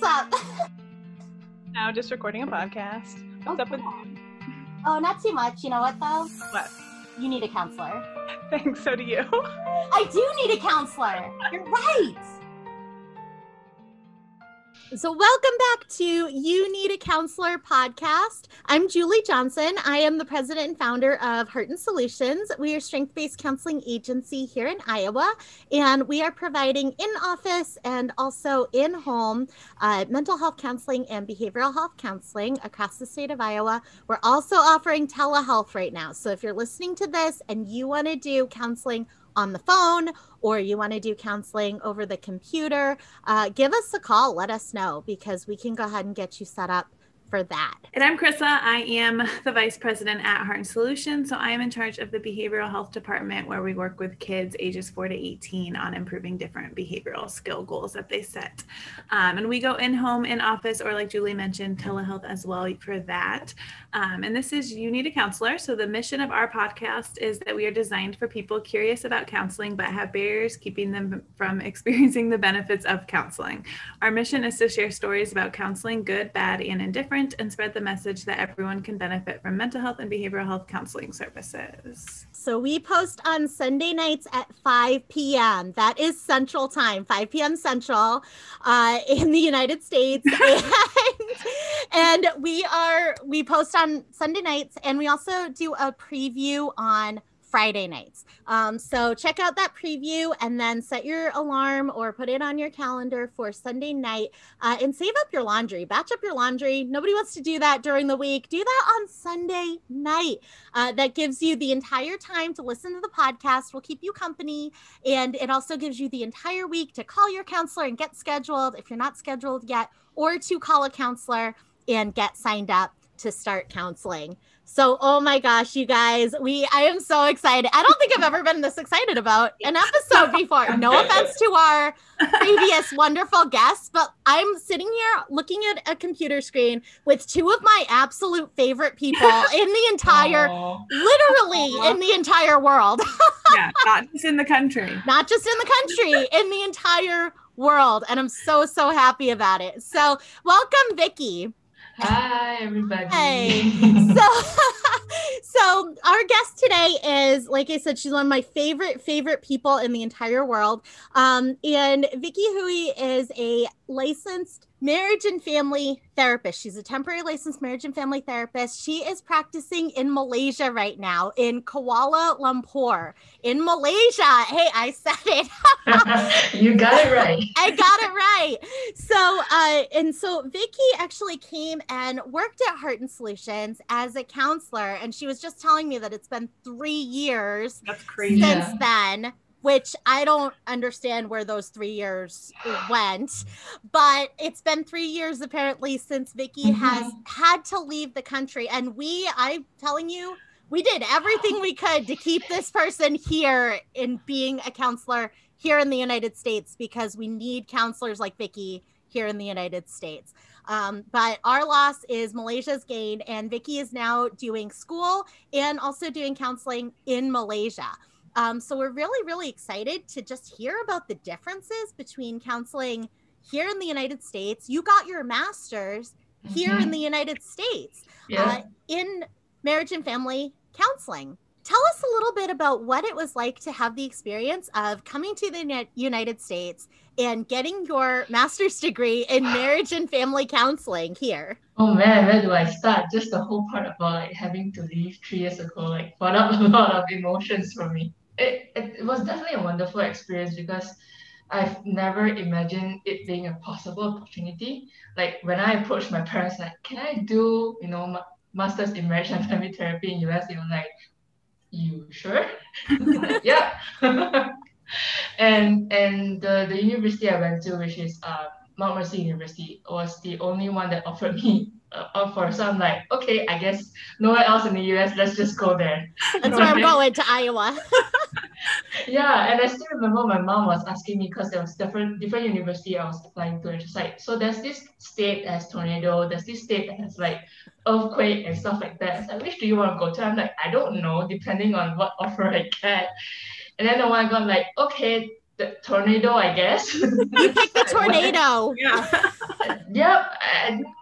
what's up? Now just recording a podcast. What's Oh, up with cool. Oh, not too much. You know what though? what? You need a counselor. Thanks, so do you. I do need a counselor. You're right. So, welcome back to You Need a Counselor podcast. I'm Julie Johnson. I am the president and founder of Heart and Solutions. We are strength based counseling agency here in Iowa, and we are providing in office and also in home uh, mental health counseling and behavioral health counseling across the state of Iowa. We're also offering telehealth right now. So, if you're listening to this and you want to do counseling on the phone or you want to do counseling over the computer, uh, give us a call. Let us know because we can go ahead and get you set up for that. And I'm Krissa. I am the vice president at Heart and Solutions. So I am in charge of the behavioral health department where we work with kids ages 4 to 18 on improving different behavioral skill goals that they set. Um, and we go in home, in office, or like Julie mentioned, telehealth as well for that. Um, and this is You Need a Counselor. So the mission of our podcast is that we are designed for people curious about counseling but have barriers keeping them from experiencing the benefits of counseling. Our mission is to share stories about counseling, good, bad, and indifferent, and spread the message that everyone can benefit from mental health and behavioral health counseling services. So we post on Sunday nights at 5 p.m. That is Central Time, 5 p.m. Central uh, in the United States. and, and we are, we post on Sunday nights and we also do a preview on Friday nights. Um, so check out that preview and then set your alarm or put it on your calendar for Sunday night uh, and save up your laundry. Batch up your laundry. Nobody wants to do that during the week. Do that on Sunday night. Uh, that gives you the entire time to listen to the podcast. Will keep you company, and it also gives you the entire week to call your counselor and get scheduled if you're not scheduled yet, or to call a counselor and get signed up to start counseling. So, oh my gosh, you guys, we I am so excited. I don't think I've ever been this excited about an episode before. No offense to our previous wonderful guests, but I'm sitting here looking at a computer screen with two of my absolute favorite people in the entire Aw. literally in the entire world. yeah, not just in the country. Not just in the country, in the entire world. And I'm so so happy about it. So, welcome Vicky. Hi, everybody. Hey. so so our guest today is like i said she's one of my favorite favorite people in the entire world um, and vicky hui is a licensed marriage and family therapist she's a temporary licensed marriage and family therapist she is practicing in malaysia right now in kuala lumpur in malaysia hey i said it you got it right. I got it right. So, uh, and so Vicky actually came and worked at Heart and Solutions as a counselor, and she was just telling me that it's been three years That's crazy. Yeah. since then. Which I don't understand where those three years went, but it's been three years apparently since Vicky has had to leave the country. And we, I'm telling you, we did everything we could to keep this person here in being a counselor here in the United States because we need counselors like Vicky here in the United States. Um, but our loss is Malaysia's gain, and Vicky is now doing school and also doing counseling in Malaysia. Um, so we're really, really excited to just hear about the differences between counseling here in the United States. You got your master's here in the United States Yeah. uh, in marriage and family counseling. Tell us a little bit about what it was like to have the experience of coming to the United States and getting your master's degree in marriage and family counseling here. Oh man, where do I start? Just the whole part about like having to leave three years ago, like brought up a lot of emotions for me. It, it, was definitely a wonderful experience because I've never imagined it being a possible opportunity. Like when I approached my parents, like, can I do, you know, ma- masters in marriage and family therapy in US? They were like, you sure? yeah. and and the, the university I went to, which is uh, Mount Mercy University, was the only one that offered me uh, offer. So I'm like, okay, I guess nowhere else in the US. Let's just go there. That's where I'm going to Iowa. Yeah, and I still remember my mom was asking me because there was different different university I was applying to. And she's like, so there's this state that has tornado, there's this state that has like earthquake and stuff like that. So which do you want to go to? I'm like, I don't know, depending on what offer I get. And then the one I got like, okay, the tornado, I guess. You picked the tornado. Yeah. Yep.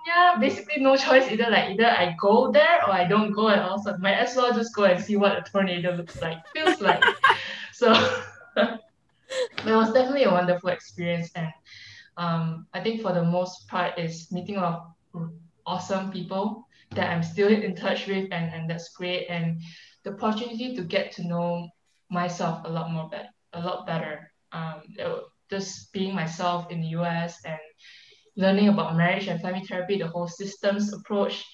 Yeah. basically no choice. Either like either I go there or I don't go at all. So might as well just go and see what a tornado looks like, feels like. so it was definitely a wonderful experience, and um, I think for the most part is meeting a lot of awesome people that I'm still in touch with, and and that's great. And the opportunity to get to know myself a lot more better, a lot better. Um, just being myself in the US and learning about marriage and family therapy, the whole systems approach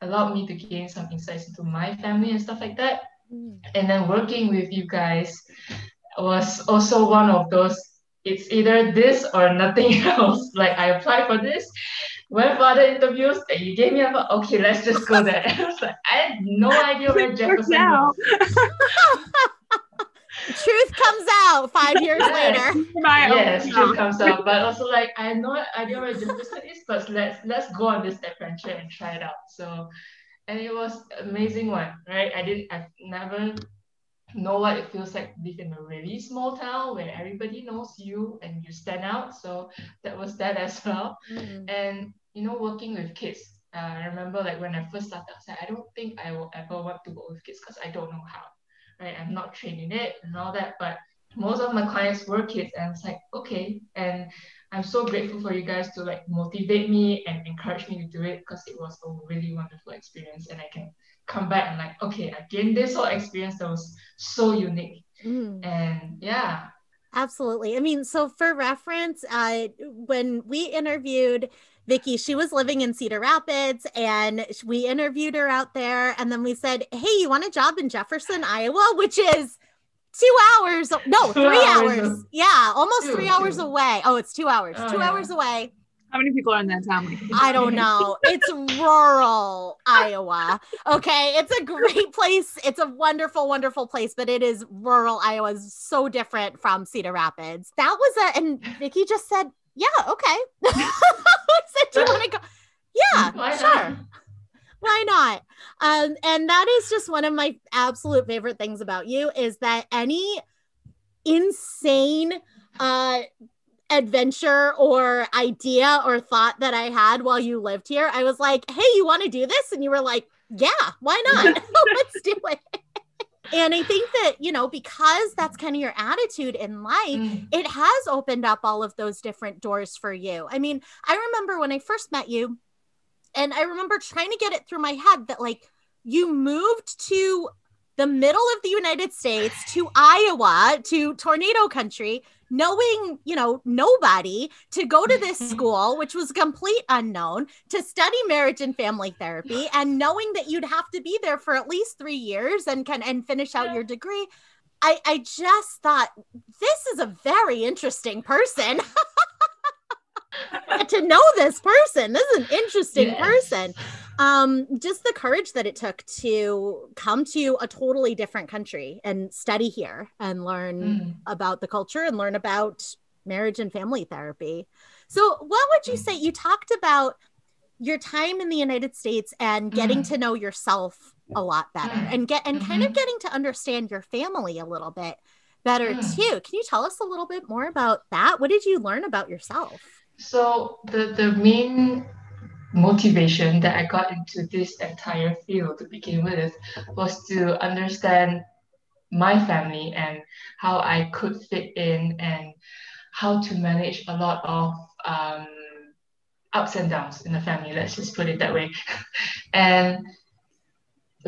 allowed me to gain some insights into my family and stuff like that. Mm. And then working with you guys was also one of those it's either this or nothing else. Like I applied for this, went for other interviews, and you gave me a okay, let's just go there. I was like, I had no idea where Jefferson was. truth comes out five years yes. later. yes, truth comes out. But also like I had no idea where Jefferson is, but let's let's go on this adventure and try it out. So and it was amazing one, right? I didn't I've never know what it feels like to live in a really small town where everybody knows you and you stand out. So that was that as well. Mm-hmm. And you know, working with kids. Uh, I remember like when I first started, I said, I don't think I will ever want to work with kids because I don't know how right? I'm not trained in it and all that, but most of my clients were kids and it's like, okay. And I'm so grateful for you guys to like motivate me and encourage me to do it because it was a really wonderful experience and I can come back and like, okay, I gained this whole experience that was so unique. Mm. And yeah. Absolutely. I mean, so for reference, uh, when we interviewed Vicky, she was living in Cedar Rapids and we interviewed her out there. And then we said, Hey, you want a job in Jefferson, Iowa, which is two hours. No, two three hours. hours. Yeah, almost three hours away. Oh, it's two hours, oh, two yeah. hours away. How many people are in that town? I don't know. It's rural Iowa. Okay. It's a great place. It's a wonderful, wonderful place, but it is rural Iowa. Is so different from Cedar Rapids. That was a, and Vicky just said, yeah, okay. said, do you want to go? Yeah, Why sure. Not? Why not? Um, and that is just one of my absolute favorite things about you is that any insane uh adventure or idea or thought that I had while you lived here, I was like, hey, you want to do this? And you were like, yeah, why not? Let's do it and I think that, you know, because that's kind of your attitude in life, mm. it has opened up all of those different doors for you. I mean, I remember when I first met you, and I remember trying to get it through my head that, like, you moved to the middle of the United States to Iowa, to tornado country, knowing, you know, nobody to go to this school, which was complete unknown, to study marriage and family therapy, and knowing that you'd have to be there for at least three years and can and finish out your degree. I, I just thought this is a very interesting person. to know this person. This is an interesting person. Um, just the courage that it took to come to a totally different country and study here and learn mm. about the culture and learn about marriage and family therapy. So, what would you mm. say? You talked about your time in the United States and getting mm. to know yourself a lot better mm. and get and mm-hmm. kind of mm-hmm. getting to understand your family a little bit better mm. too. Can you tell us a little bit more about that? What did you learn about yourself? So the the main motivation that I got into this entire field to begin with was to understand my family and how I could fit in and how to manage a lot of um, ups and downs in the family. Let's just put it that way. and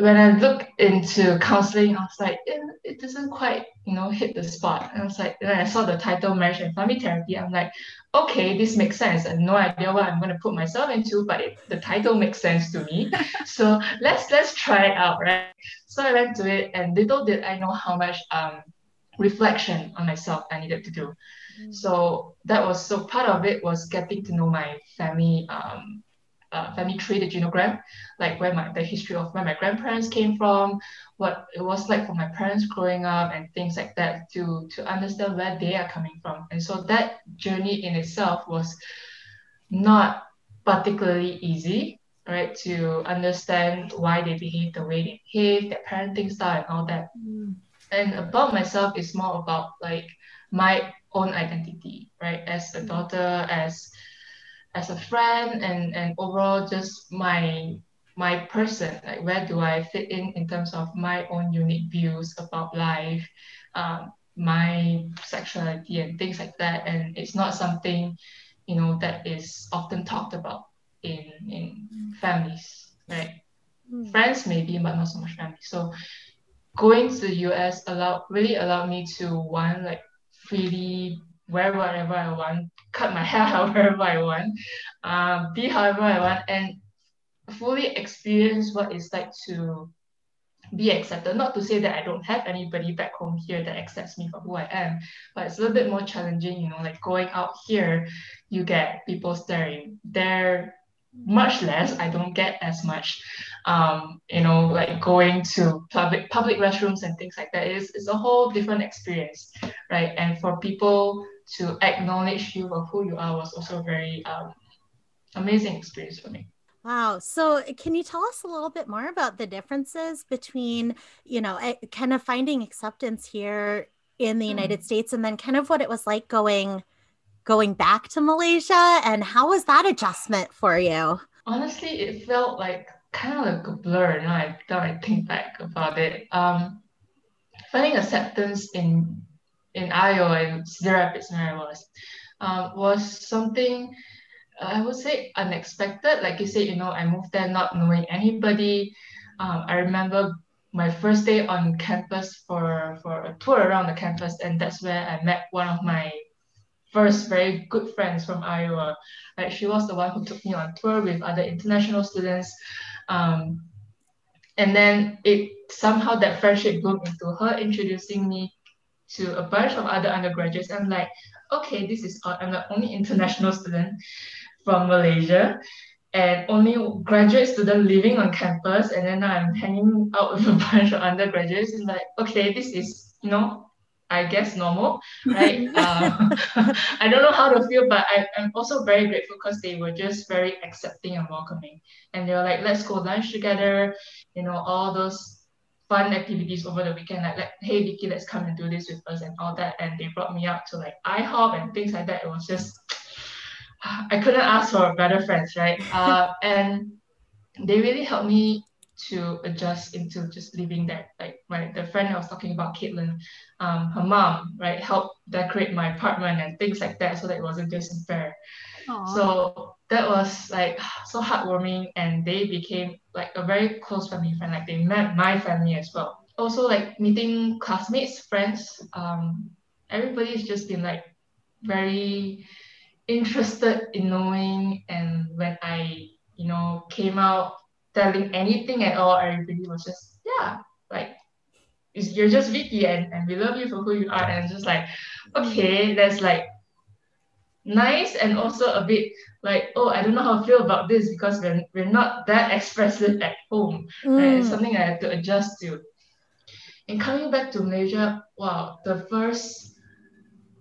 when I look into counseling, I was like, it, it doesn't quite, you know, hit the spot. And I was like, when I saw the title marriage and family therapy, I'm like, okay, this makes sense. I have no idea what I'm going to put myself into, but it, the title makes sense to me. so let's let's try it out, right? So I went to it, and little did I know how much um, reflection on myself I needed to do. Mm. So that was so part of it was getting to know my family um, uh, family tree, the genogram, like where my the history of where my grandparents came from, what it was like for my parents growing up, and things like that to to understand where they are coming from. And so that journey in itself was not particularly easy, right? To understand why they behave the way they behave, their parenting style, and all that. Mm. And about myself is more about like my own identity, right? As a daughter, as as a friend and and overall just my my person like where do i fit in in terms of my own unique views about life um, my sexuality and things like that. And it's not something you know that is often talked about in in families right? Mm. friends maybe but not so much family. So going to the us allowed really allowed me to one like freely wear whatever i want cut my hair however i want um, be however i want and fully experience what it's like to be accepted. Not to say that I don't have anybody back home here that accepts me for who I am, but it's a little bit more challenging, you know, like going out here, you get people staring. There much less. I don't get as much. Um, you know, like going to public public restrooms and things like that is is a whole different experience, right? And for people to acknowledge you for who you are was also a very um, amazing experience for me. Wow. So, can you tell us a little bit more about the differences between, you know, kind of finding acceptance here in the mm. United States and then kind of what it was like going going back to Malaysia and how was that adjustment for you? Honestly, it felt like kind of like a blur, you know, I, now I think back about it. Um, finding acceptance in in Iowa and Cedar Rapids where I was um, was something I would say unexpected. Like you said, you know, I moved there not knowing anybody. Um, I remember my first day on campus for, for a tour around the campus, and that's where I met one of my first very good friends from Iowa. Like she was the one who took me on tour with other international students. Um, and then it somehow that friendship bloomed into her introducing me to a bunch of other undergraduates. I'm like, okay, this is odd. I'm the only international student from Malaysia and only graduate student living on campus and then I'm hanging out with a bunch of undergraduates it's like okay this is you know I guess normal right um, I don't know how to feel but I, I'm also very grateful because they were just very accepting and welcoming and they were like let's go lunch together you know all those fun activities over the weekend like, like hey Vicky let's come and do this with us and all that and they brought me out to like IHOP and things like that it was just I couldn't ask for better friends, right? Uh, and they really helped me to adjust into just living there. Like my the friend I was talking about, Caitlin, um, her mom, right, helped decorate my apartment and things like that, so that it wasn't just So that was like so heartwarming, and they became like a very close family friend. Like they met my family as well. Also, like meeting classmates, friends. Um, everybody's just been like very interested in knowing and when I, you know, came out telling anything at all, everybody was just, yeah, like you're just Vicky and, and we love you for who you are. And just like, okay, that's like nice and also a bit like, oh, I don't know how I feel about this because we're, we're not that expressive at home. Mm. Right? It's something I have to adjust to. And coming back to Malaysia, wow, the first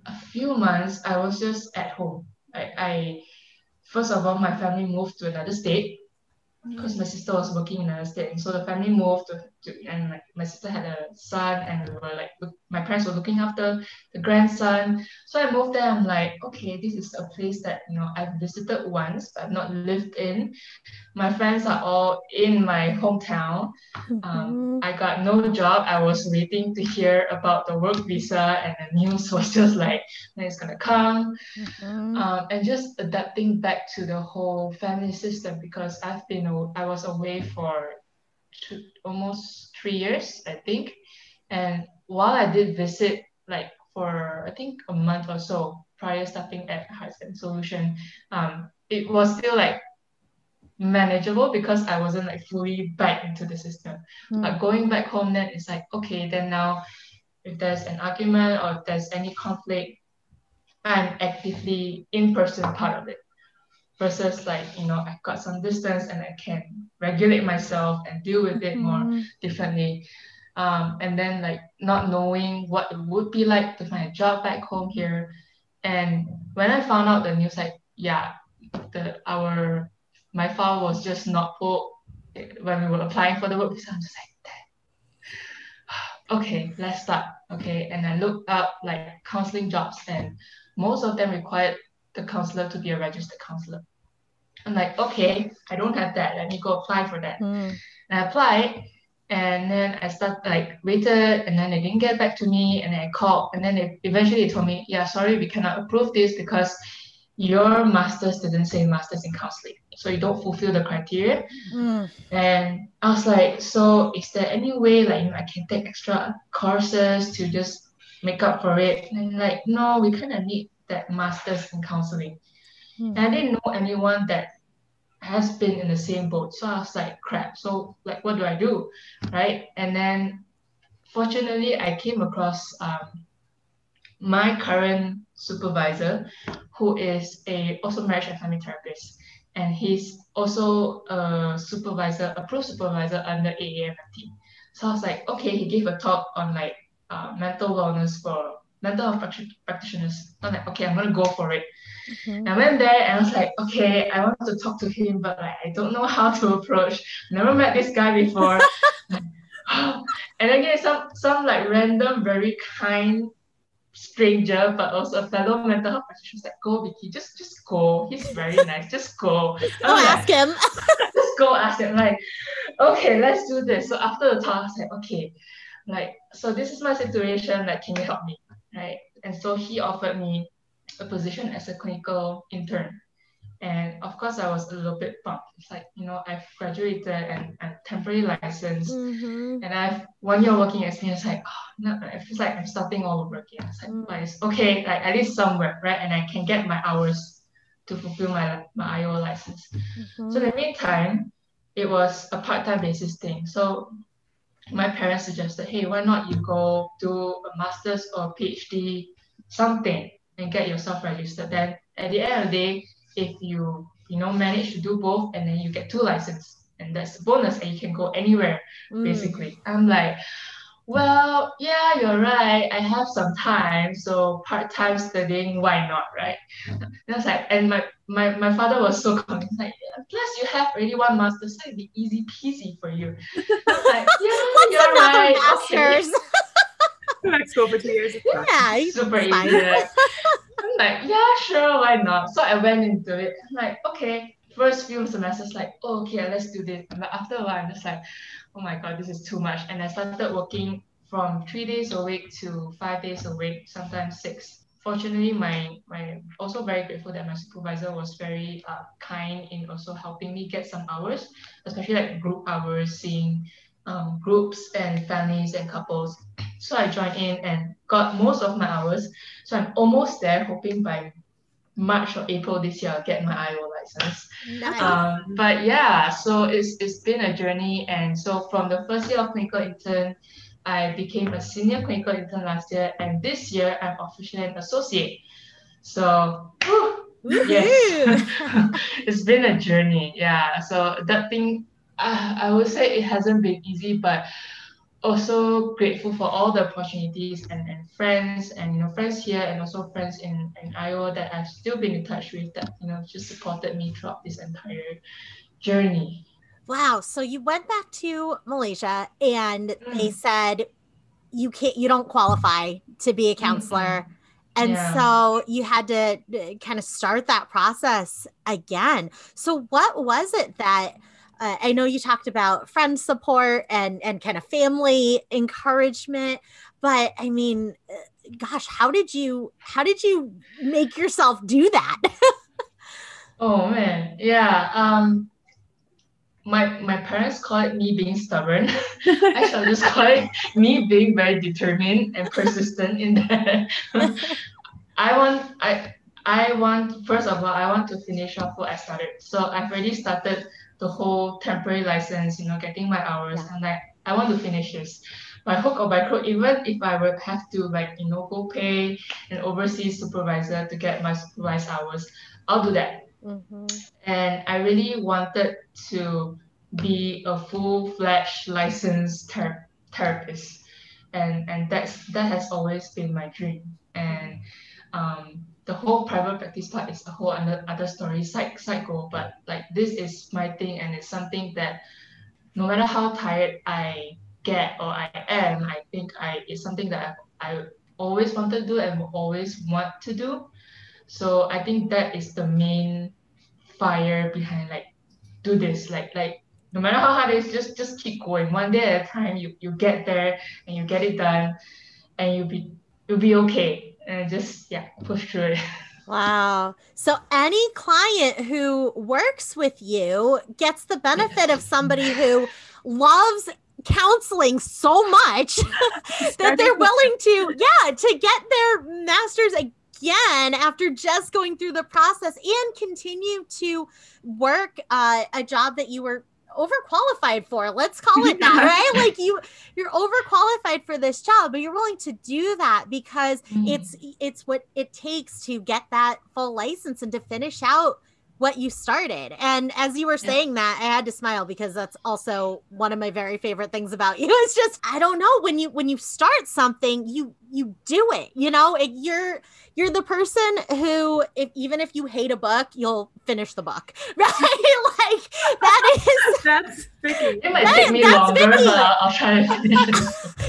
a few months I was just at home. I, I first of all, my family moved to another state because my sister was working in another state. And so the family moved to, to and my, my sister had a son and we were like, my parents were looking after the grandson. So I moved there. I'm like, okay, this is a place that, you know, I've visited once, but I've not lived in. My friends are all in my hometown. Um, mm-hmm. I got no job. I was waiting to hear about the work visa and the news was just like, when it's gonna come. Mm-hmm. Um, and just adapting back to the whole family system because I've been I was away for two, almost three years, I think. And while I did visit, like for I think a month or so prior starting at Hearts and Solution, um, it was still like manageable because I wasn't like fully back into the system. Mm. But going back home then it's like, okay, then now if there's an argument or if there's any conflict, I'm actively in person part of it versus like you know I've got some distance and I can regulate myself and deal with it mm-hmm. more differently. Um, and then like not knowing what it would be like to find a job back home here. And when I found out the news, like yeah, the our my file was just not pulled when we were applying for the work visa. I'm just like, okay, let's start. Okay, and I looked up like counseling jobs, and most of them required the counselor to be a registered counselor. I'm like, okay, I don't have that. Let me go apply for that. Mm. And I applied, and then I start like waited, and then they didn't get back to me, and then I called, and then they eventually told me, yeah, sorry, we cannot approve this because your master's didn't say master's in counseling, so you don't fulfill the criteria. Mm. And I was like, so is there any way like you know, I can take extra courses to just make up for it? And like, no, we kind of need that master's in counseling. Hmm. And I didn't know anyone that has been in the same boat. So I was like, crap. So like, what do I do, right? And then, fortunately, I came across um, my current supervisor, who is a also marriage and family therapist, and he's also a supervisor, a pro supervisor under AAMFT. So I was like, okay, he gave a talk on like uh, mental wellness for mental health practitioners. I'm like, okay, I'm gonna go for it. Mhm. I went there and I was like, okay, I want to talk to him, but like I don't know how to approach. Never met this guy before. and again, some some like random, very kind stranger, but also a fellow mental health practitioner was like, go Vicky, just just go. He's very nice. Just go. Go like, ask him. just go ask him. Like, okay, let's do this. So after the talk, I was like, okay, like, so this is my situation. Like, can you help me? Right. And so he offered me a position as a clinical intern. And of course, I was a little bit bummed. It's like, you know, I've graduated and I'm temporary licensed Mhm. and I have one year working experience. Like, oh, no, it feels like I'm starting all over again. It's like, Mm. but it's okay, like at least somewhere, right? And I can get my hours to fulfill my my IO license. Mhm. So in the meantime, it was a part-time basis thing. So my parents suggested, hey, why not you go do a master's or PhD, something, and get yourself registered. Then at the end of the day, if you you know manage to do both, and then you get two licenses, and that's a bonus, and you can go anywhere Mm. basically. I'm like, well, yeah, you're right. I have some time, so part-time studying, why not, right? And I was like, and my my, my father was so convinced, like, plus you have already one master, so it'd be easy peasy for you. Like, yeah, you're right. Master's? Let's go for two years. It's fine. Yeah, Super easy. right? I'm like, yeah, sure, why not? So I went into it. I'm like, okay. First few semesters, like, oh, okay, let's do this. But after a while, I'm just like, oh my god, this is too much. And I started working from three days a week to five days a week, sometimes six. Fortunately, my my also very grateful that my supervisor was very uh, kind in also helping me get some hours, especially like group hours, seeing um, groups and families and couples. So I joined in and got most of my hours. So I'm almost there, hoping by March or April this year I'll get my IO license. Nice. Um, but yeah, so it's it's been a journey, and so from the first year of clinical intern, I became a senior clinical intern last year, and this year I'm officially an associate. So whew, yes, it's been a journey. Yeah, so that thing, uh, I would say it hasn't been easy, but also grateful for all the opportunities and, and friends and you know friends here and also friends in, in Iowa that I've still been in touch with that you know just supported me throughout this entire journey. Wow. So you went back to Malaysia and they Mm. said you can't you don't qualify to be a counselor. And Yeah. so you had to kind of start that process again. So what was it that uh, I know you talked about friend support and and kind of family encouragement, but I mean, uh, gosh, how did you how did you make yourself do that? Oh man, yeah. Um, my my parents call it me being stubborn. I shall just call it me being very determined and persistent in that. I want I I want first of all I want to finish off what I started. So I've already started the whole temporary license, you know, getting my hours. Yeah. I'm like, I want to finish this. By hook or by crook, even if I would have to like, you know, go pay an overseas supervisor to get my supervised hours, I'll do that Mhm. and I really wanted to be a full-fledged licensed ther- therapist, and and that's that has always been my dream. And um, the whole private practice part is a whole other other story, side side goal. But like this is my thing, and it's something that no matter how tired I get or I am, I think I it's something that I, I always wanted to do and will always want to do. So I think that is the main fire behind like do this like like no matter how hard it is just just keep going one day at a time you you get there and you get it done and you'll be you'll be okay and just yeah push through it Wow. So any client who works with you gets the benefit of somebody who loves counseling so much that they're willing to yeah, to get their masters again after just going through the process and continue to work uh, a job that you were overqualified for let's call it that right like you you're overqualified for this job but you're willing to do that because mm. it's it's what it takes to get that full license and to finish out what you started. And as you were saying that, I had to smile because that's also one of my very favorite things about you. It's just I don't know when you when you start something, you you do it. You know, it, you're you're the person who if even if you hate a book, you'll finish the book. Right? like that is that's Vicky. It might that, take me longer, Vicky. but I'll, I'll try to finish.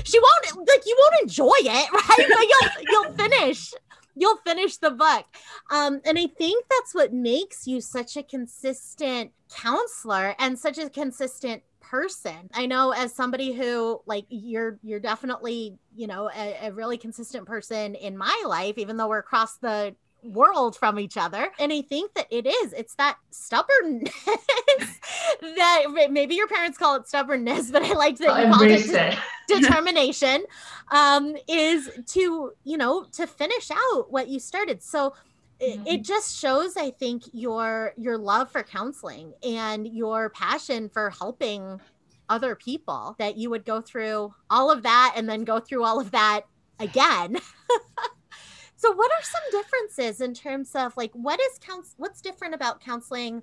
she won't like you won't enjoy it, right? But you'll you'll finish you'll finish the book. Um, and I think that's what makes you such a consistent counselor and such a consistent person. I know as somebody who like you're you're definitely, you know, a, a really consistent person in my life, even though we're across the world from each other. And I think that it is, it's that stubbornness that maybe your parents call it stubbornness, but I like that you call it, it. determination um, is to, you know, to finish out what you started. So it, it just shows, I think, your your love for counseling and your passion for helping other people that you would go through all of that and then go through all of that again. So, what are some differences in terms of like what is counsel? What's different about counseling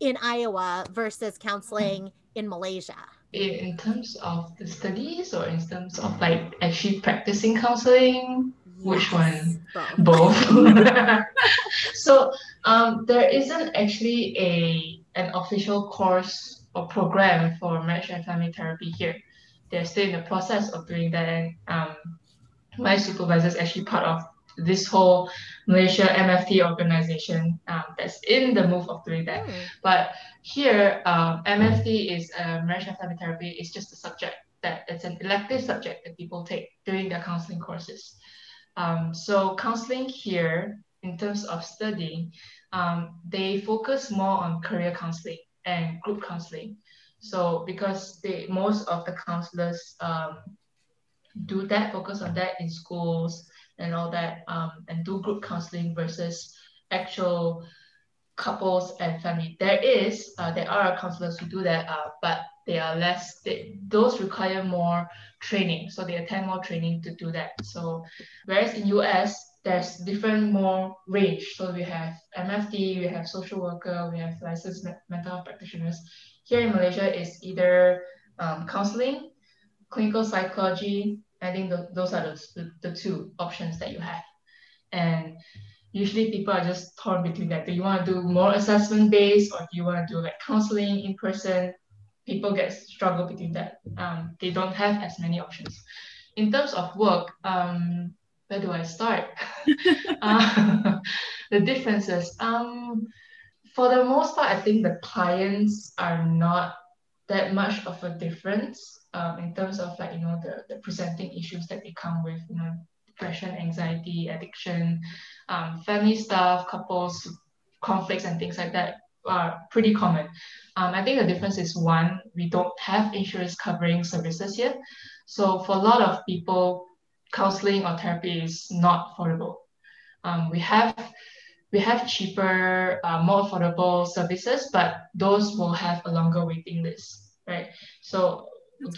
in Iowa versus counseling in Malaysia? In terms of the studies, or in terms of like actually practicing counseling, yes, which one? Both. both. so, um, there isn't actually a an official course or program for marriage and family therapy here. They're still in the process of doing that, and um, my supervisor is actually part of this whole Malaysia MFT organization um, that's in the move of doing that. Mm. But here, um, MFT is uh, marriage family therapy is just a subject that it's an elective subject that people take during their counseling courses. Um, so counseling here, in terms of studying, um, they focus more on career counseling and group counseling. So because they most of the counselors um, do that, focus on that in schools, and all that um, and do group counseling versus actual couples and family. There is, uh, there are counselors who do that, uh, but they are less, they, those require more training. So they attend more training to do that. So whereas in US, there's different more range. So we have MFT, we have social worker, we have licensed mental health practitioners. Here in Malaysia, is either um, counseling, clinical psychology, I think the, those are the, the, two options that you have. And usually people are just torn between that. Do you want to do more assessment based or do you want to do like counseling in person? People get struggle between that. Um, they don't have as many options. In terms of work, um, where do I start? uh, the differences. Um, for the most part, I think the clients are not that much of a difference um, in terms of like you know the, the presenting issues that they come with you know depression anxiety addiction um, family stuff couples conflicts and things like that are pretty common. Um, i think the difference is one we don't have insurance covering services here. So for a lot of people counseling or therapy is not affordable. Um, we have we have cheaper uh, more affordable services but those will have a longer waiting list right? So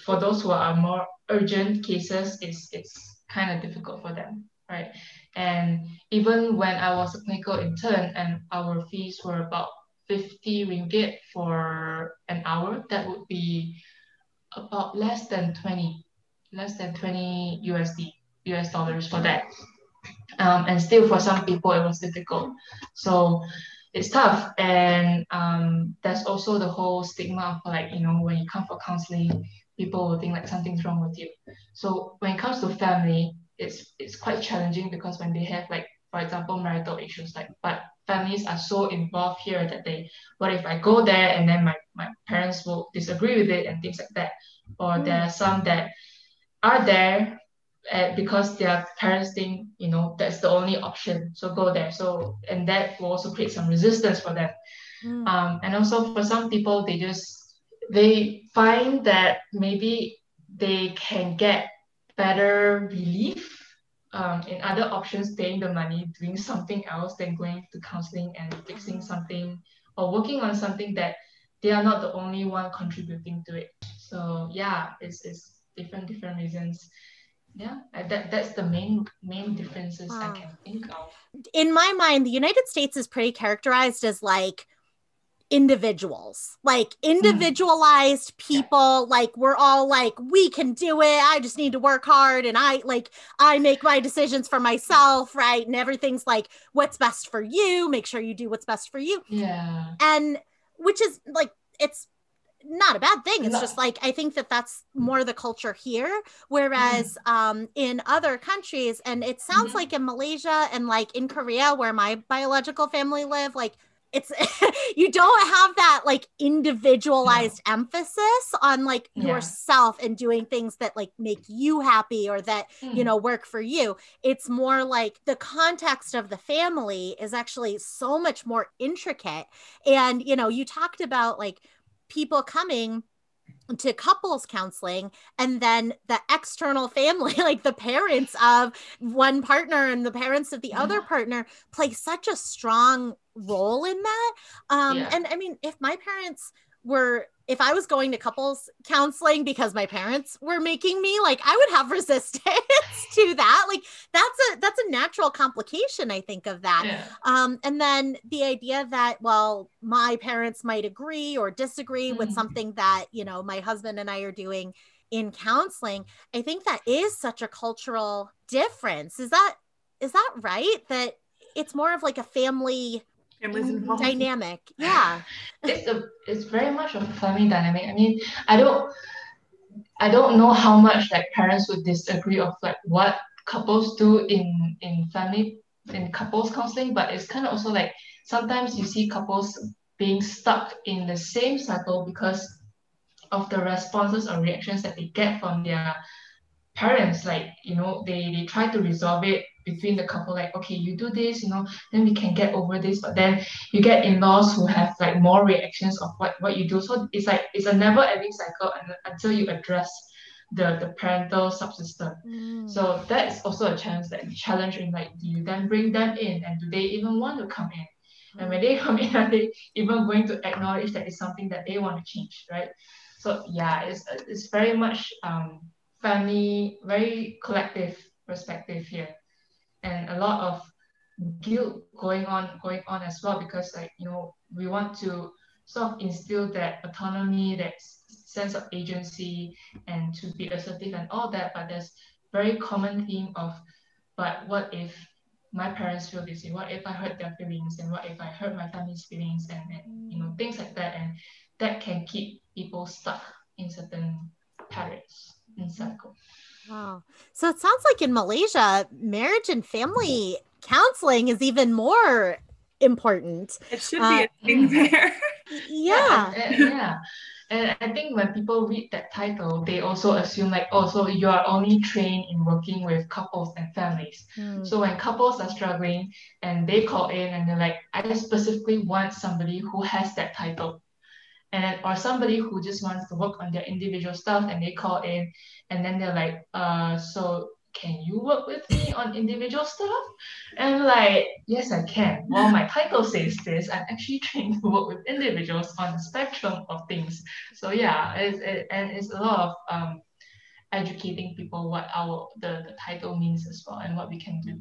for those who are more urgent cases, it's it's kind of difficult for them, right? And even when I was a clinical intern and our fees were about 50 ringgit for an hour, that would be about less than 20, less than 20 USD, US dollars for that. Um, and still for some people it was difficult. So it's tough. And um, there's also the whole stigma of like, you know, when you come for counseling, people will think like something's wrong with you. So when it comes to family, it's it's quite challenging because when they have like, for example, marital issues, like but families are so involved here that they, what if I go there and then my, my parents will disagree with it and things like that. Or mm. there are some that are there uh, because their parents think, you know, that's the only option. So go there. So, and that will also create some resistance for them. Mm. Um, and also for some people, they just, they find that maybe they can get better relief um, in other options, paying the money, doing something else than going to counseling and fixing something or working on something that they are not the only one contributing to it. So yeah, it's, it's different different reasons. Yeah, that that's the main main differences wow. I can think of. In my mind, the United States is pretty characterized as like individuals like hmm. individualized mm. people like we're all like we can do it i just need to work hard and i like i make my decisions for myself right and everything's like what's best for you make sure you do what's best for you yeah and which is like it's not a bad thing it's just like i think that that's more the culture here whereas mm. um in other countries and it sounds mm-hmm. like in malaysia and like in korea where my biological family live like it's you don't have that like individualized no. emphasis on like yeah. yourself and doing things that like make you happy or that mm. you know work for you it's more like the context of the family is actually so much more intricate and you know you talked about like people coming to couples counseling and then the external family like the parents of one partner and the parents of the yeah. other partner play such a strong role in that um yeah. and i mean if my parents were if I was going to couples counseling because my parents were making me, like I would have resistance to that. Like that's a that's a natural complication, I think, of that. Yeah. Um, and then the idea that, well, my parents might agree or disagree mm-hmm. with something that, you know, my husband and I are doing in counseling, I think that is such a cultural difference. Is that is that right? That it's more of like a family families mm-hmm. involved. Dynamic, yeah. it's a it's very much a family dynamic. I mean, I don't I don't know how much like parents would disagree of like what couples do in in family in couples counseling, but it's kind of also like sometimes you see couples being stuck in the same cycle because of the responses or reactions that they get from their parents like you know they they try to resolve it between the couple like okay you do this you know then we can get over this but then you get in-laws who have like more reactions of what what you do. So it's like it's a never ending cycle until you address the the parental subsystem. Mm. so that is also a challenge that challenge in like do you then bring them in and do they even want to come in? And when they come in are they even going to acknowledge that it's something that they want to change right? So yeah it's it's very much um family very collective perspective here and a lot of guilt going on going on as well because like you know we want to sort of instill that autonomy that sense of agency and to be assertive and all that but there's very common theme of but what if my parents feel this way? What if i hurt their feelings? And what if i hurt my family's feelings? And, and you know things like that. And that can keep people stuck in certain patterns and cycles Wow. So it sounds like in Malaysia, marriage and family counseling is even more important. It should be uh, a thing there. Yeah. Yeah. yeah. And I think when people read that title, they also assume like, oh, so you are only trained in working with couples and families. Mm. So when couples are struggling and they call in and they're like, I specifically want somebody who has that title and or somebody who just wants to work on their individual stuff and they call in and then they're like uh so can you work with me on individual stuff? And like yes i can. Well my title says this. I'm actually trained to work with individuals on the spectrum of things. So yeah it's, it, and it's a lot of um educating people what our the, the title means as well and what we can do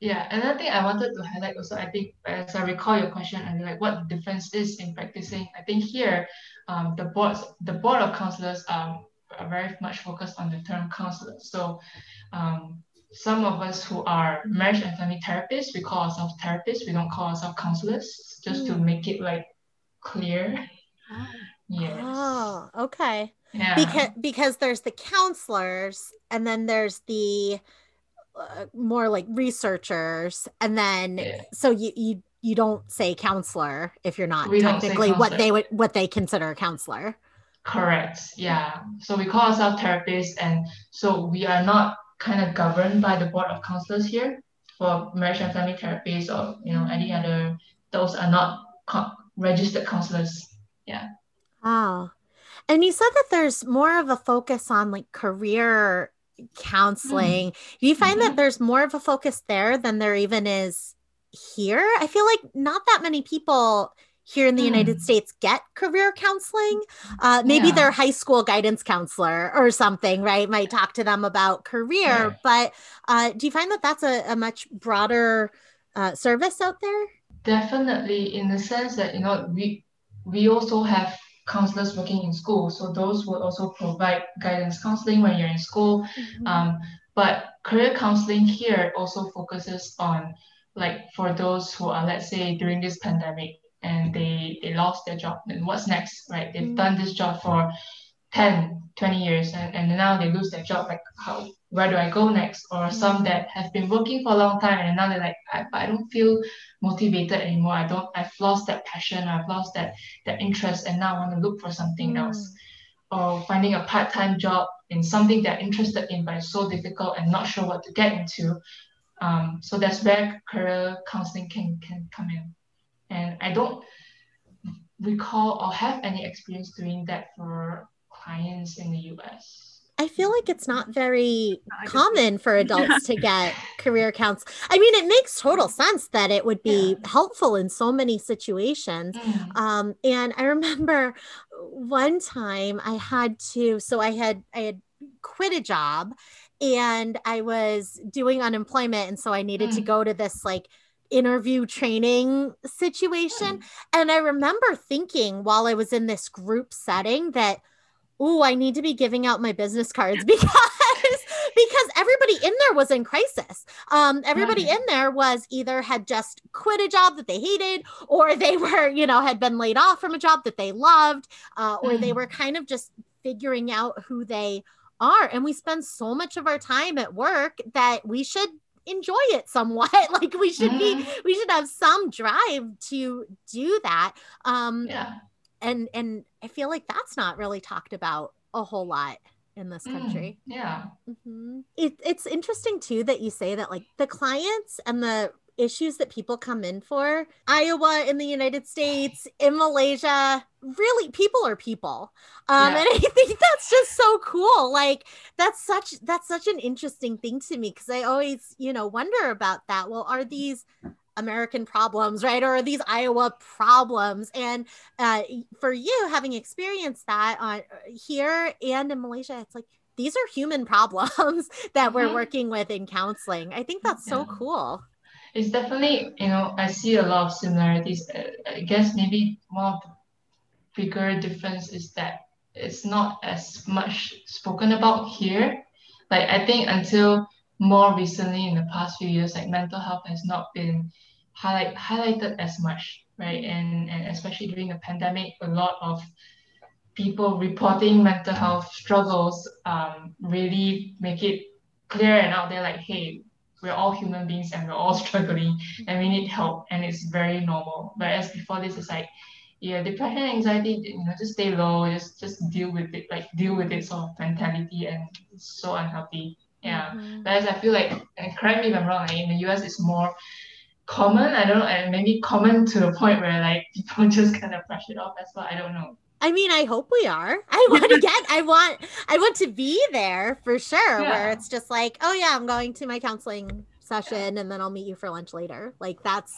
yeah, another thing I wanted to highlight also, I think, as I recall your question, and like what the difference is in practicing. I think here, um, the boards, the board of counselors um, are very much focused on the term counselor. So, um, some of us who are marriage and family therapists, we call ourselves therapists. We don't call ourselves counselors, just mm. to make it like clear. Oh. Yes. Oh, okay. Yeah. Because because there's the counselors, and then there's the uh, more like researchers and then yeah. so you you you don't say counselor if you're not We technically what they would what they consider a counselor. Correct. Yeah. So we call ourselves therapists, and so we are not kind of governed by the board of counselors here for marriage and family therapists or you know any other. Those are not co- registered counselors. Yeah. Oh. And you said that there's more of a focus on like career counseling. Do you find that Mhm. there's more of a focus there than there even is here? I feel like not that many people here in the United Mm. States get career counseling. Uh, maybe Yeah. their high school guidance counselor or something, right? Might talk to them about career. But uh, do you find that that's a, a much broader uh, service out there? Definitely, in the sense that you know we we also have counselors working in school, so those will also provide guidance counseling when you're in school. Um, but career counseling here also focuses on like for those who are let's say during this pandemic and they they lost their job, then what's next, right? They've Mm. done this job for 10, 20 years and, and now they lose their job. Like how where do I go next? Or some that have been working for a long time and now they're like, I, but I don't feel motivated anymore. I don't I've lost that passion, I've lost that that interest and now I want to look for something Mm. else or finding a part-time job in something they're interested in but it's so difficult and not sure what to get into um, so that's where career counseling can can come in and i don't recall or have any experience doing that for clients in the us I feel like it's not very Not like a- common for adults to get career counts. I mean, it makes total sense that it would be helpful in so many situations. Mm, Um, and I remember one time I had to, so I had I had quit a job and I was doing unemployment, and so I needed to Mm. go to this like interview training situation. And I remember thinking while I was in this group setting that, oh, I need to be giving out my business cards because because everybody in there was in crisis. Um, everybody in there was either had just quit a job that they hated, or they were, you know, had been laid off from a job that they loved, uh, or they Mm. were kind of just figuring out who they are. And we spend so much of our time at work that we should enjoy it somewhat like we should be Mhm. we should have some drive to do that um yeah and and i feel like that's not really talked about a whole lot in this Mm, country. yeah. Mhm. it, it's interesting too that you say that like the clients and the issues that people come in for iowa in the united states in malaysia really people are people. Um Yeah. and i think that's just so cool. Like that's such that's such an interesting thing to me because i always you know wonder about that. Well are these american problems right? Or these iowa problems. And uh, for you having experienced that on here and in malaysia it's like these are human problems that we're Mhm. working with in counseling. I think that's so cool. It's definitely you know i see a lot of similarities. Uh, i guess maybe one of the bigger difference is that it's not as much spoken about here. Like i think until more recently in the past few years like mental health has not been highlight, highlighted as much right? And and especially during the pandemic a lot of people reporting mental health struggles um, really make it clear and out there like hey we're all human beings and we're all struggling and we need help and it's very normal. Whereas before this is like yeah depression anxiety you know just stay low just just deal with it like deal with it sort of mentality and so unhealthy. Yeah. Mhm. whereas i feel like and correct me if i'm wrong in the us it's more common i don't know and maybe common to the point where like people just kind of brush it off as well i don't know I mean, I hope we are. I want to get, I want, I want to be there for sure. Where it's just like, oh yeah, I'm going to my counseling session, and then I'll meet you for lunch later. Like that's,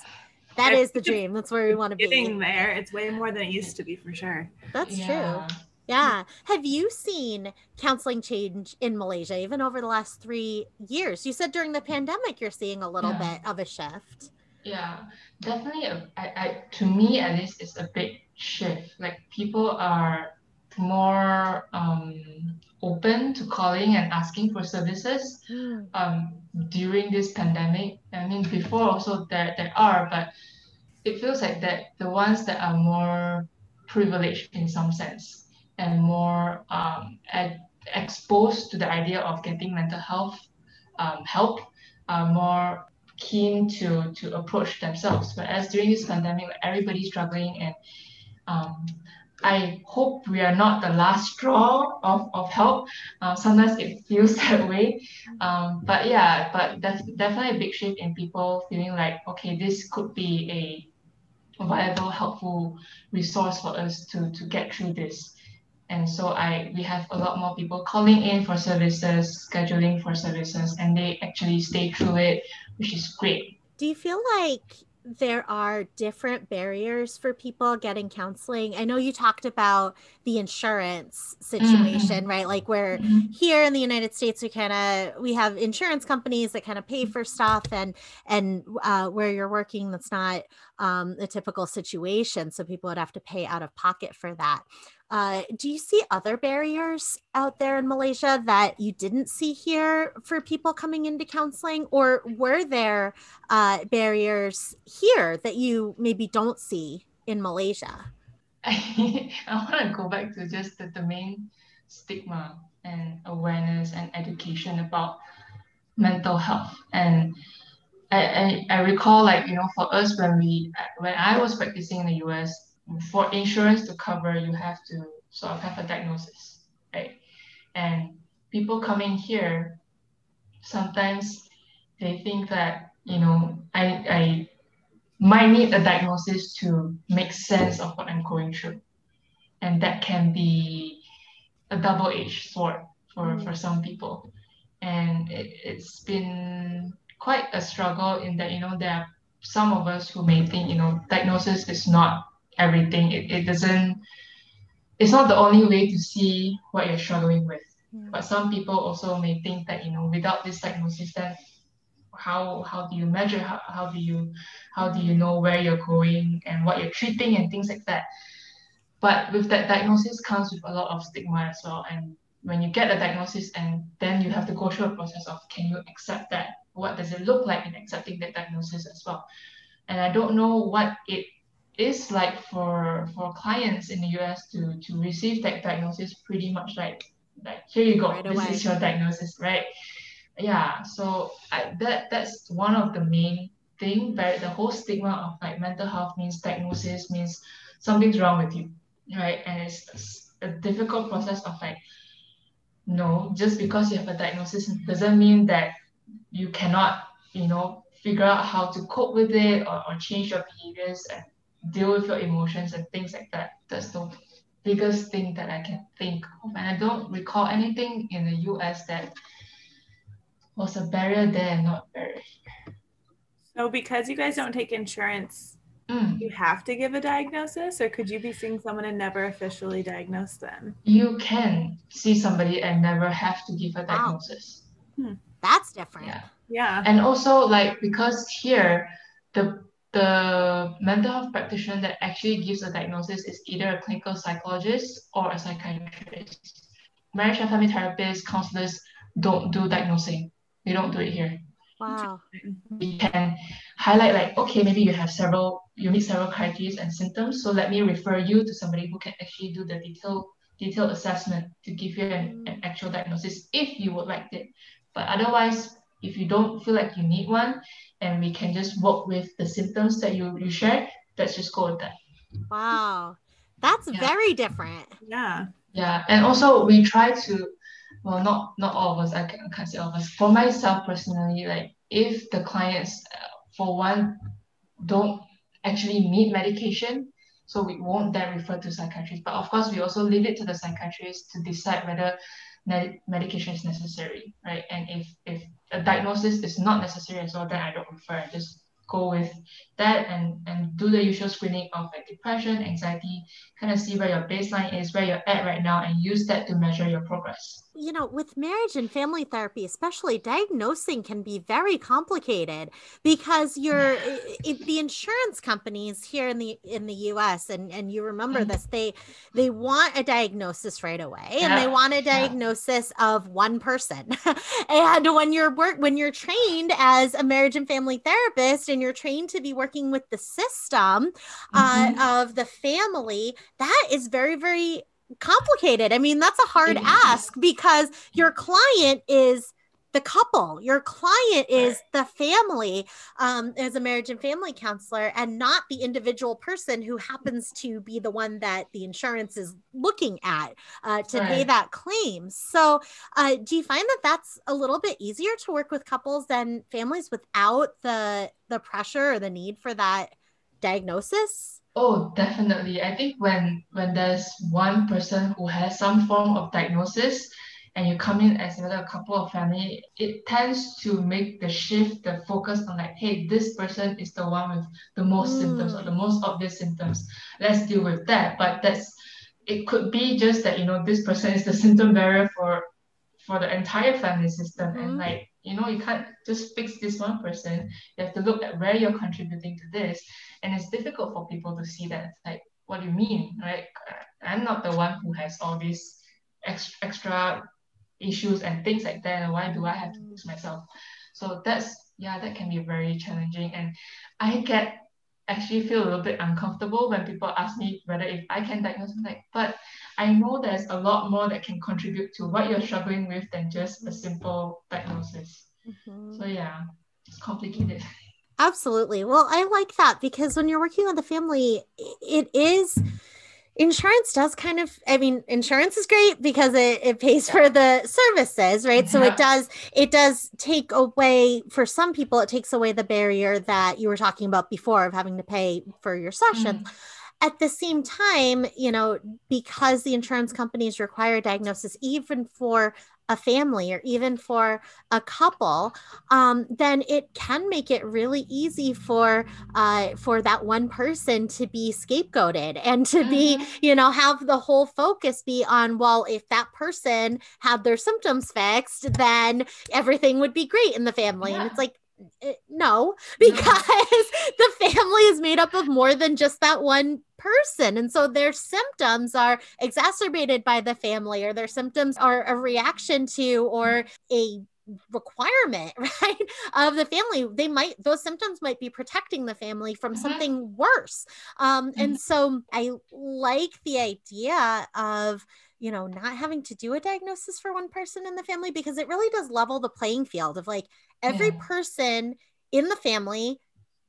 that is the dream. That's where we want to Getting be. there, it's way more than it used to be for sure. That's true. yeah Yeah. Have you seen counseling change in Malaysia even over the last three years? You said during the pandemic you're seeing a little Yeah. bit of a shift. Yeah, definitely. I, I, to me, at least, it's a big shift. Like people are more um, open to calling and asking for services Mm, um, during this pandemic. I mean, before also there there are, but it feels like that the ones that are more privileged in some sense and more um, ed- exposed to the idea of getting mental health um, help are more keen to to approach themselves. Whereas during this pandemic, everybody's struggling, and um, I hope we are not the last straw of, of help. Uh, sometimes it feels that way. Um, but yeah, but that's definitely a big shift in people feeling like, okay, this could be a viable, helpful resource for us to, to get through this. And so I we have a lot more people calling in for services, scheduling for services, and they actually stay through it, which is great. Do you feel like there are different barriers for people getting counseling. I know you talked about the insurance situation, mm-hmm. right? Like where mm-hmm. here in the United States we kind of we have insurance companies that kind of pay for stuff and and uh, where you're working that's not um, a typical situation so people would have to pay out of pocket for that. Uh, do you see other barriers out there in Malaysia that you didn't see here for people coming into counseling, or were there uh, barriers here that you maybe don't see in Malaysia? I, want to go back to just the, the main stigma and awareness and education about mental health and I, I, I recall like you know for us when we when I was practicing in the US for insurance to cover, you have to sort of have a diagnosis, right? And people coming here, sometimes they think that, you know, I, I might need a diagnosis to make sense of what I'm going through. And that can be a double-edged sword for, mm. for some people. And it, it's been quite a struggle in that, you know, there are some of us who may think, you know, diagnosis is not everything. It, it doesn't, it's not the only way to see what you're struggling with. Yeah. But some people also may think that, you know, without this diagnosis, then how how do you measure how, how do you how do you know where you're going and what you're treating and things like that but with that diagnosis comes with a lot of stigma as well and when you get a diagnosis and then you have to go through a process of can you accept that what does it look like in accepting that diagnosis as well and i don't know what it is like for for clients in the US to to receive that diagnosis pretty much like like here you go right this away. is your diagnosis right? Yeah so I, that that's one of the main thing but the whole stigma of like mental health means diagnosis means something's wrong with you right? And it's, a difficult process of like no just because you have a diagnosis doesn't mean that you cannot you know figure out how to cope with it or, or change your behaviors and deal with your emotions and things like that. That's the biggest thing that I can think of. And I don't recall anything in the US that was a barrier there and not barrier here. So because you guys don't take insurance, mm. you have to give a diagnosis, or could you be seeing someone and never officially diagnose them? You can see somebody and never have to give a diagnosis. Wow. Hmm. That's different. Yeah. Yeah. And also like because here the the mental health practitioner that actually gives a diagnosis is either a clinical psychologist or a psychiatrist. Marriage and family therapists, counselors don't do diagnosing. We don't do it here. Wow. We can highlight like, okay, maybe you have several, you meet several criteria and symptoms. So let me refer you to somebody who can actually do the detailed detailed assessment to give you an, an actual diagnosis if you would like it. But otherwise, if you don't feel like you need one and we can just work with the symptoms that you, you share, let's just go with that. Wow. That's yeah. very different. Yeah. Yeah. And also we try to well not not all of us, I, can, I can't say all of us. For myself personally, like if the clients uh, for one don't actually need medication, so we won't then refer to psychiatrists. But of course, we also leave it to the psychiatrist to decide whether med- medication is necessary, right? And if if a diagnosis is not necessary as well, then I don't refer. I just go with that and and do the usual screening of like depression, anxiety, kind of see where your baseline is, where you're at right now, and use that to measure your progress you know, with marriage and family therapy, especially diagnosing can be very complicated because you're the insurance companies here in the in the US and and you remember mm-hmm. this they they want a diagnosis right away yeah. and they want a diagnosis yeah. of one person. and when you're work when you're trained as a marriage and family therapist and you're trained to be working with the system uh, mm-hmm. uh, of the family, that is very very complicated. I mean, that's a hard ask because your client is the couple your client is the family um, as a marriage and family counselor and not the individual person who happens to be the one that the insurance is looking at uh, to right. pay that claim so uh, do you find that that's a little bit easier to work with couples than families without the the pressure or the need for that diagnosis Oh, definitely. I think when when there's one person who has some form of diagnosis, and you come in as another couple of family, it tends to make the shift, the focus on like, hey, this person is the one with the most mm. symptoms or the most obvious symptoms. Let's deal with that. But that's it could be just that, you know, this person is the symptom bearer for for the entire family system. Mm-hmm. And like, you know, you can't just fix this one person. You have to look at where you're contributing to this. And it's difficult for people to see that. Like, what do you mean? Right? I'm not the one who has all these extra, extra issues and things like that why do i have to fix myself so that's yeah that can be very challenging and i get actually feel a little bit uncomfortable when people ask me whether if i can diagnose I'm like but i know there's a lot more that can contribute to what you're struggling with than just a simple diagnosis mm-hmm. so yeah it's complicated absolutely well i like that because when you're working with the family it is insurance does kind of i mean insurance is great because it, it pays yeah. for the services right yeah. so it does it does take away for some people it takes away the barrier that you were talking about before of having to pay for your session mm. At the same time you know because the insurance companies require diagnosis even for a family or even for a couple, um, then it can make it really easy for uh, for that one person to be scapegoated and to be, mm-hmm. you know, have the whole focus be on, well, if that person had their symptoms fixed, then everything would be great in the family. Yeah. And it's like, eh, no, because the family is made up of more than just that one person. And so their symptoms are exacerbated by the family, or their symptoms are a reaction to or a requirement right of the family they might those symptoms might be protecting the family from mm-hmm. something worse um mm-hmm. and so i like the idea of you know not having to do a diagnosis for one person in the family because it really does level the playing field of like every yeah. person in the family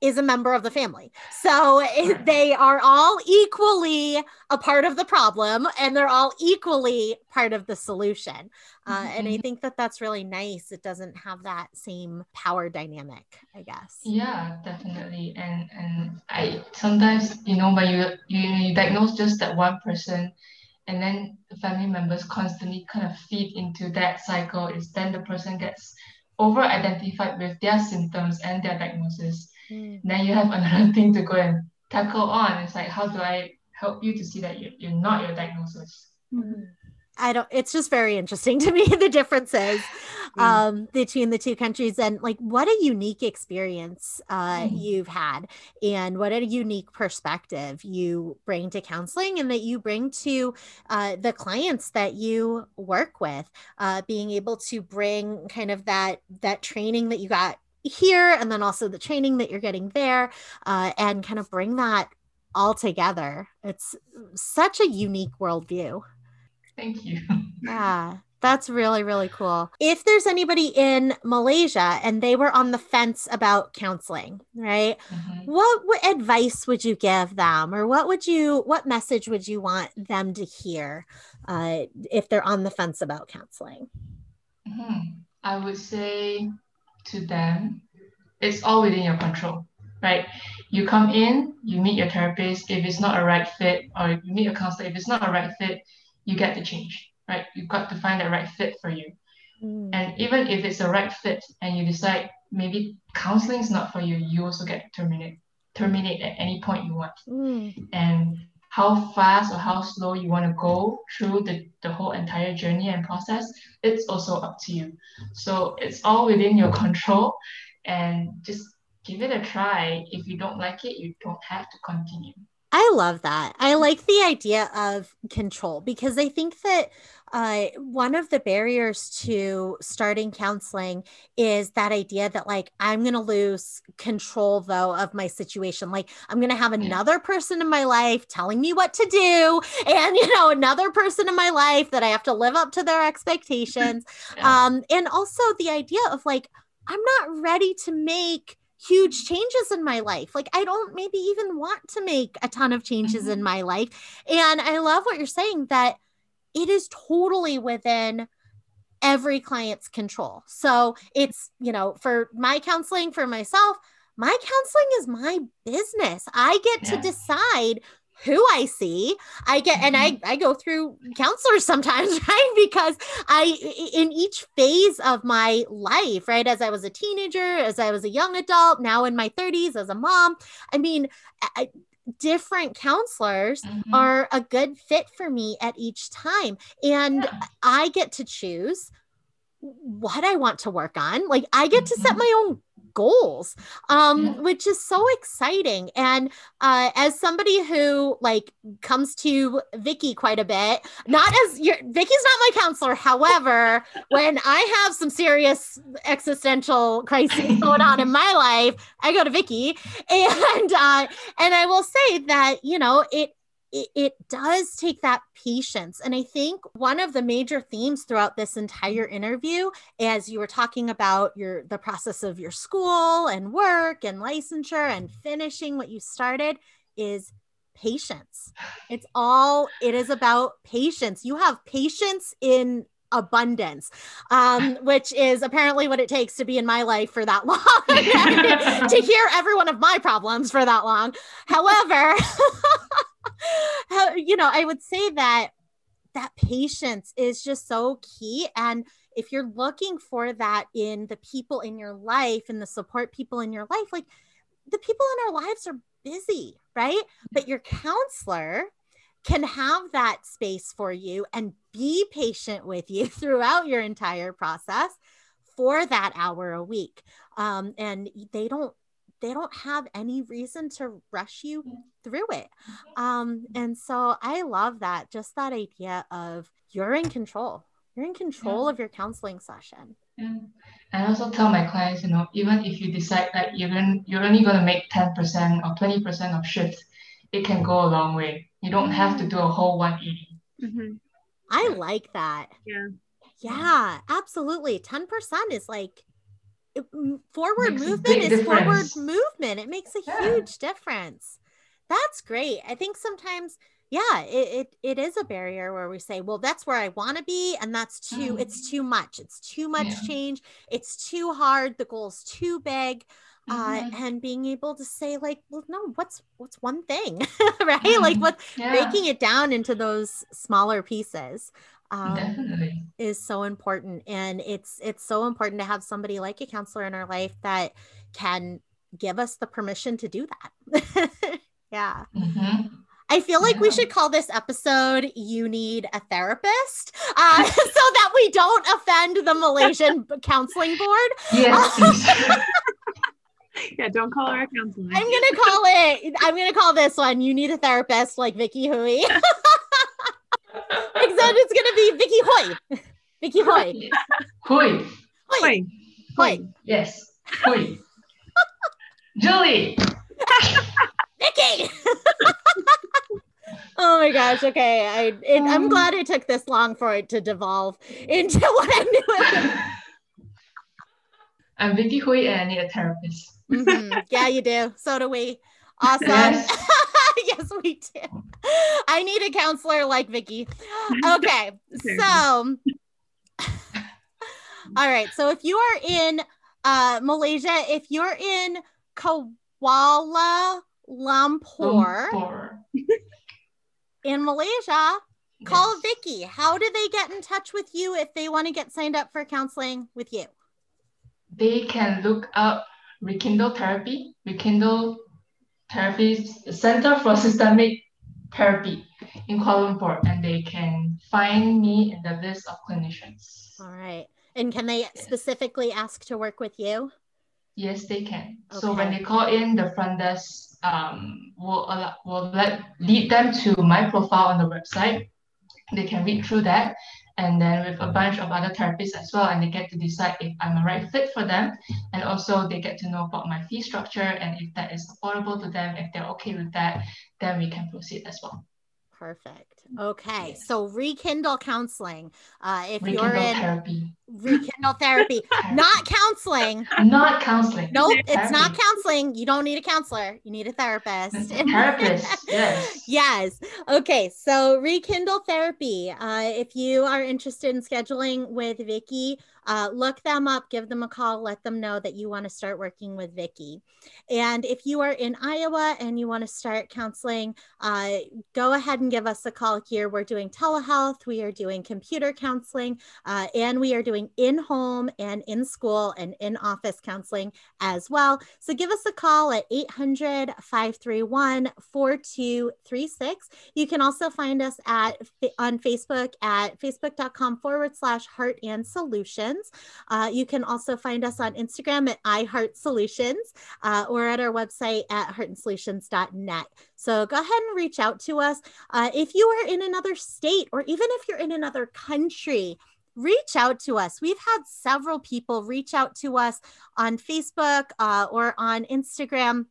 is a member of the family. So they are all equally a part of the problem and they're all equally part of the solution. Uh, mm-hmm. And I mm-hmm. think that that's really nice. It doesn't have that same power dynamic, I guess. Yeah, definitely. And and I sometimes, you know, when you you, you diagnose just that one person and then the family members constantly kind of feed into that cycle is then the person gets over identified with their symptoms and their diagnosis Mm. Then you have another thing to go and tackle on. It's like, how do I help you to see that you're, you're not your diagnosis? Mm. I don't, it's just very interesting to me the differences. Um, between the two countries and like what a unique experience uh, mm. you've had and what a unique perspective you bring to counseling and that you bring to uh, the clients that you work with. Uh, being able to bring kind of that that training that you got here and then also the training that you're getting there uh, and kind of bring that all together. It's such a unique worldview. Thank you. Yeah. That's really, really cool. If there's anybody in Malaysia and they were on the fence about counseling, right? Mm-hmm. What, what advice would you give them, or what would you, what message would you want them to hear uh, if they're on the fence about counseling? Mm-hmm. I would say to them, it's all within your control, right? You come in, you meet your therapist. If it's not a right fit, or you meet a counselor, if it's not a right fit, you get to change, right? You've got to find the right fit for you. Mm. And even if it's a right fit and you decide maybe counseling is not for you, you also get terminate terminate at any point you want. Mm. And how fast or how slow you want to go through the, the whole entire journey and process, it's also up to you. So it's all within your control and just give it a try. If you don't like it, you don't have to continue. I love that. I like the idea of control because I think that uh, one of the barriers to starting counseling is that idea that like i'm going to lose control though of my situation like i'm going to have another person in my life telling me what to do and you know another person in my life that i have to live up to their expectations yeah. um and also the idea of like i'm not ready to make huge changes in my life. Like, I don't maybe even want to make a ton of changes mm-hmm. in my life. And I love what you're saying that it is totally within every client's control. So it's, you know, for my counseling for myself, my counseling is my business. I get yeah. to decide who I see. I get and I mm-hmm. I go through counselors sometimes, right? Because I in each phase of my life, right, as I was a teenager, as I was a young adult, now in my 30s as a mom, I mean, I, different counselors mm-hmm. are a good fit for me at each time. And yeah. I get to choose what I want to work on. Like I get to set mm-hmm. my own goals um yeah. which is so exciting. And uh as somebody who like comes to Vicky quite a bit not as your Vicky's not my counselor. However when I have some serious existential crises going on in my life I go to Vicky. And uh and I will say that you know it it, does take that patience. And I think one of the major themes throughout this entire interview, as you were talking about your the process of your school and work and licensure and finishing what you started, is patience. It's all it is about patience. You have patience in abundance, um, which is apparently what it takes to be in my life for that long, to hear every one of my problems for that long. However, you know, I would say that that patience is just so key. And if you're looking for that in the people in your life and the support people in your life, like the people in our lives are busy, right? But your counselor can have that space for you and be patient with you throughout your entire process for that hour a week. Um, and they don't they don't have any reason to rush you through it. Um, and so I love that, just that idea of you're in control. You're in control yeah. of your counseling session. Yeah. And I also tell my clients, you know, even if you decide that you're, going, you're only going to make 10% or 20% of shifts, it can go a long way. You don't have to do a whole 180. Mm-hmm. I like that. Yeah. Yeah, absolutely. 10% is like forward movement is difference. forward movement. It makes a yeah. huge difference. That's great. I think sometimes, yeah, it, it, it is a barrier where we say, well, that's where I want to be. And that's too, mm. it's too much. It's too much yeah. change. It's too hard. The goal's too big. Uh, mm-hmm. Uh, and being able to say like well no what's what's one thing right mm like what yeah. breaking it down into those smaller pieces um, Definitely. is so important and it's it's so important to have somebody like a counselor in our life that can give us the permission to do that yeah mm-hmm. I feel like yeah. we should call this episode You Need a Therapist uh, so that we don't offend the Malaysian Counseling Board. Yes. yeah, don't call her a counselor. I'm going to call it, I'm going to call this one You Need a Therapist like Vicky Hui. Except it's gonna be Vicky Hoy. Vicky Hoy. Hoy. Hoy. Hoy. Yes. Hoy. Julie. Vicky. oh my gosh. Okay. I it, I'm um, glad it took this long for it to devolve into what I knew. it. I'm Vicky Hui and I need a therapist. mm-hmm. Yeah, you do. So do we. Awesome. Yes. Yes, we do. I need a counselor like Vicky. Okay. So all right. So if you are in uh, Malaysia, if you're in Kuala Lumpur, Lumpur. in Malaysia, call yes. Vicky. How do they get in touch with you if they want to get signed up for counseling with you? They can look up Rekindle Therapy, Rekindle Therapy Center for Systemic Therapy in Kuala Lumpur, and they can find me in the list of clinicians. All right. And can they specifically ask to work with you? Yes, they can. So when they call in, the front desk um will allow, will let lead them to my profile on the website. They can read through that, and then with a mm-hmm. bunch of other therapists as well, and they get to decide if I'm a right fit for them, and also they get to know about my fee structure and if that is affordable to them. If they're okay with that, then we can proceed as well. Perfect. Okay. Yes. So rekindle counseling. Uh, if you're in therapy, rekindle therapy, not counseling. not counseling. Nope, it's not counseling. You don't need a counselor. You need a therapist. Therapist, yes. yes. Okay. So rekindle therapy. Uh, if you are interested in scheduling with Vicky, uh, look them up, give them a call, let them know that you want to start working with Vicky. And if you are in Iowa and you want to start counseling, uh, go ahead and give us a call here. We're doing telehealth, we are doing computer counseling, uh, and we are doing in home and in school and in office counseling as well. So give us a call at 800 531 4236. You can also find us at on Facebook at facebook.com forward slash heart and solutions. Uh, you can also find us on Instagram at iHeartSolutions uh, or at our website at heartandsolutions.net. So go ahead and reach out to us. Uh, if you are in another state or even if you're in another country, reach out to us. We've had several people reach out to us on Facebook uh, or on Instagram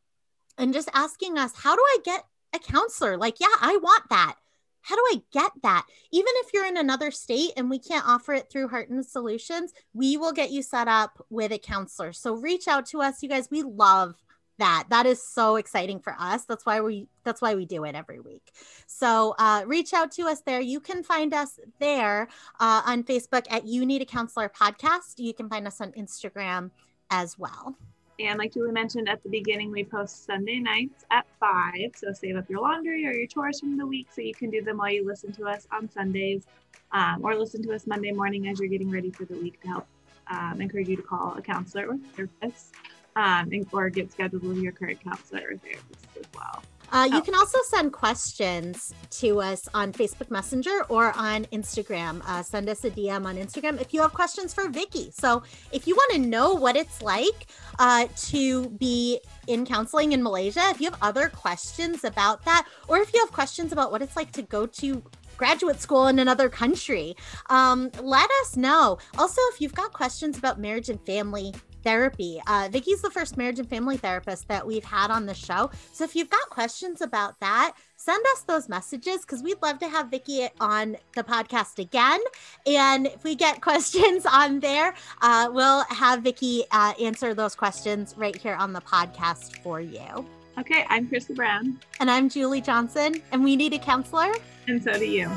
and just asking us, how do I get a counselor? Like, yeah, I want that. How do I get that? Even if you're in another state and we can't offer it through Heart and Solutions, we will get you set up with a counselor. So reach out to us, you guys. We love that. That is so exciting for us. That's why we that's why we do it every week. So uh, reach out to us there. You can find us there uh, on Facebook at You Need a Counselor podcast. You can find us on Instagram as well. And like Julie mentioned at the beginning, we post Sunday nights at five. So save up your laundry or your chores from the week so you can do them while you listen to us on Sundays, um, or listen to us Monday morning as you're getting ready for the week to help um, encourage you to call a counselor or therapist, um, and, or get scheduled with your current counselor or therapist as well. Uh, you Oh. can also send questions to us on Facebook Messenger or on Instagram. Uh, send us a DM on Instagram if you have questions for Vicky. So if you want to know what it's like uh, to be in counseling in Malaysia, if you have other questions about that, or if you have questions about what it's like to go to graduate school in another country, um, let us know. Also, if you've got questions about marriage and family therapy, uh, Vicky's the first marriage and family therapist that we've had on the show. So if you've got questions about that, send us those messages because we'd love to have Vicky on the podcast again. And if we get questions on there, uh, we'll have Vicky uh, answer those questions right here on the podcast for you. Okay, I'm Krista Brown, And I'm Julie Johnson, and we need a counselor. and so do you.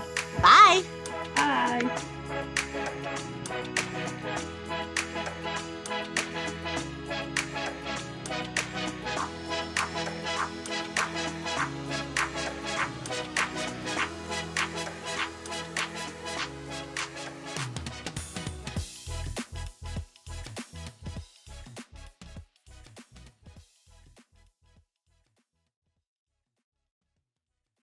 Bye. Bye.